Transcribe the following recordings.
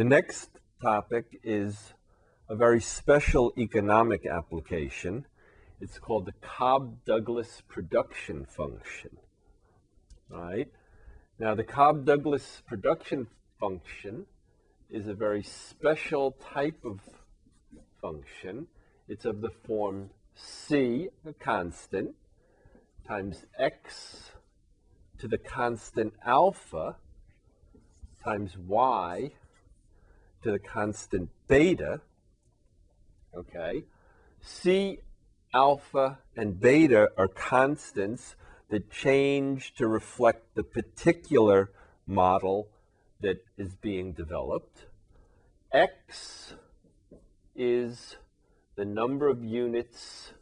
The next topic is a very special economic application. It's called the Cobb-Douglas production function. Right? Now, the Cobb-Douglas production function is a very special type of function. It's of the form c, a constant, times x to the constant alpha times y to the constant beta, okay? C, alpha, and beta are constants that change to reflect the particular model that is being developed. X is the number of units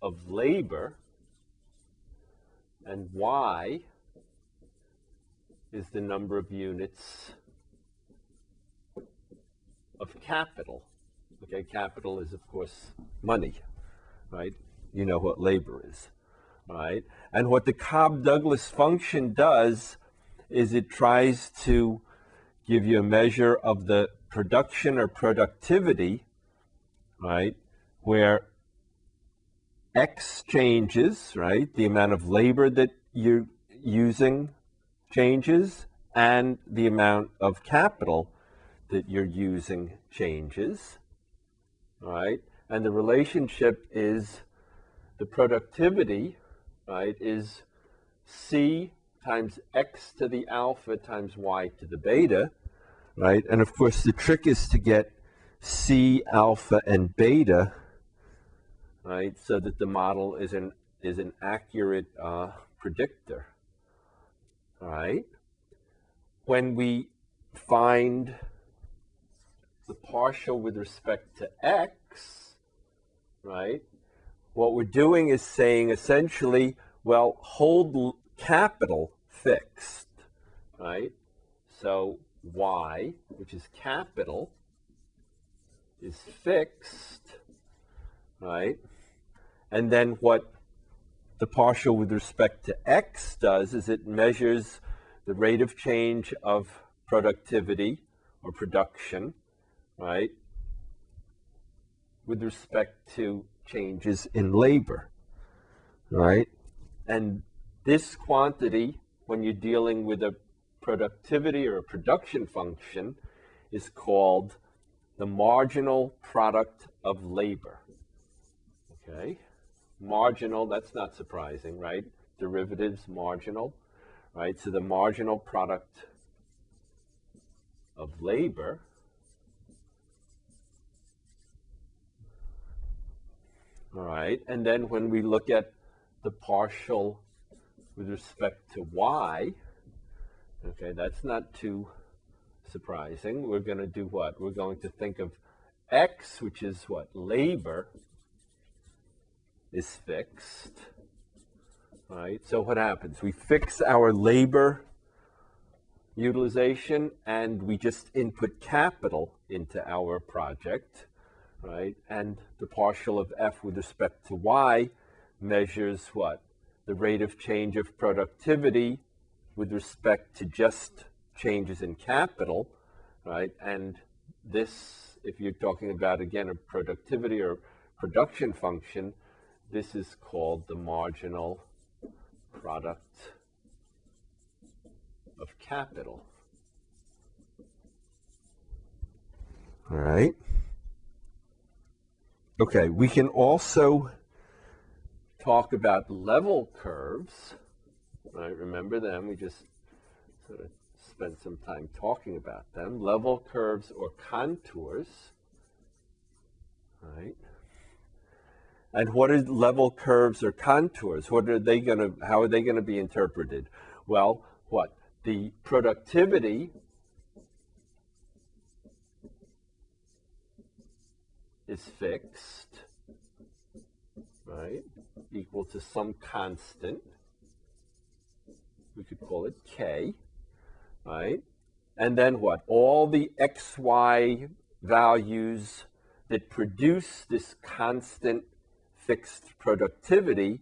of labor, and Y is the number of units of capital. Okay, capital is, of course, money, right? You know what labor is, right? And what the Cobb Douglas function does is it tries to give you a measure of the production or productivity, right? Where X changes, right? The amount of labor that you're using changes, and the amount of capital that you're using changes, right? And the relationship is the productivity, right, is C times X to the alpha times Y to the beta, right? And of course, the trick is to get C, alpha, and beta, right, so that the model is an, is an accurate uh, predictor, right? When we find the partial with respect to x, right, what we're doing is saying essentially, well, hold capital fixed, right? So y, which is capital, is fixed, right? And then what the partial with respect to x does is it measures the rate of change of productivity or production right, with respect to changes in labor, right? And this quantity, when you're dealing with a productivity or a production function, is called the marginal product of labor. Okay? Marginal, that's not surprising, right? Derivatives, marginal, right? So the marginal product of labor All right, and then when we look at the partial with respect to y, okay, that's not too surprising. We're going to do what? We're going to think of x, which is what? Labor is fixed. right? So what happens? We fix our labor utilization and we just input capital into our project right? And the partial of f with respect to y measures what? The rate of change of productivity with respect to just changes in capital, right? And this, if you're talking about, again, a productivity or production function, this is called the marginal product of capital. All right. Okay, we can also talk about level curves. Right, remember them, we just sort of spent some time talking about them. Level curves or contours. Right. And what are level curves or contours? What are they going to, how are they going to be interpreted? Well, what? The productivity is fixed, right, equal to some constant. We could call it k, right? And then what? All the xy values that produce this constant fixed productivity,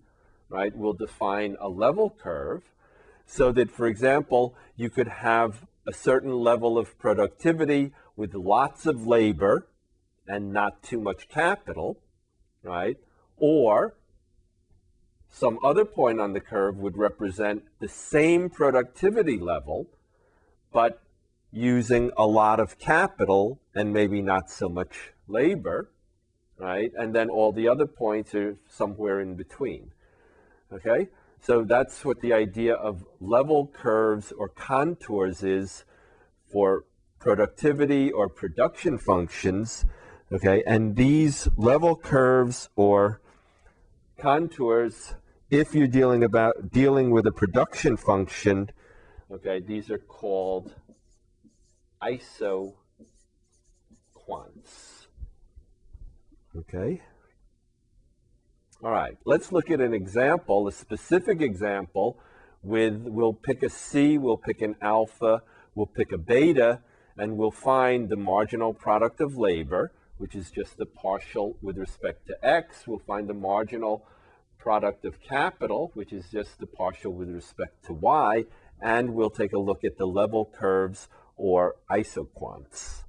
right, will define a level curve. So that, for example, you could have a certain level of productivity with lots of labor and not too much capital, right? Or some other point on the curve would represent the same productivity level, but using a lot of capital and maybe not so much labor, right? And then all the other points are somewhere in between. Okay? So that's what the idea of level curves or contours is for productivity or production functions. Okay? And these level curves or contours, if you're dealing about dealing with a production function, okay, these are called isoquants. Okay? All right, let's look at an example, a specific example with, we'll pick a C, we'll pick an alpha, we'll pick a beta, and we'll find the marginal product of labor, which is just the partial with respect to X. We'll find the marginal product of capital, which is just the partial with respect to Y. And we'll take a look at the level curves or isoquants.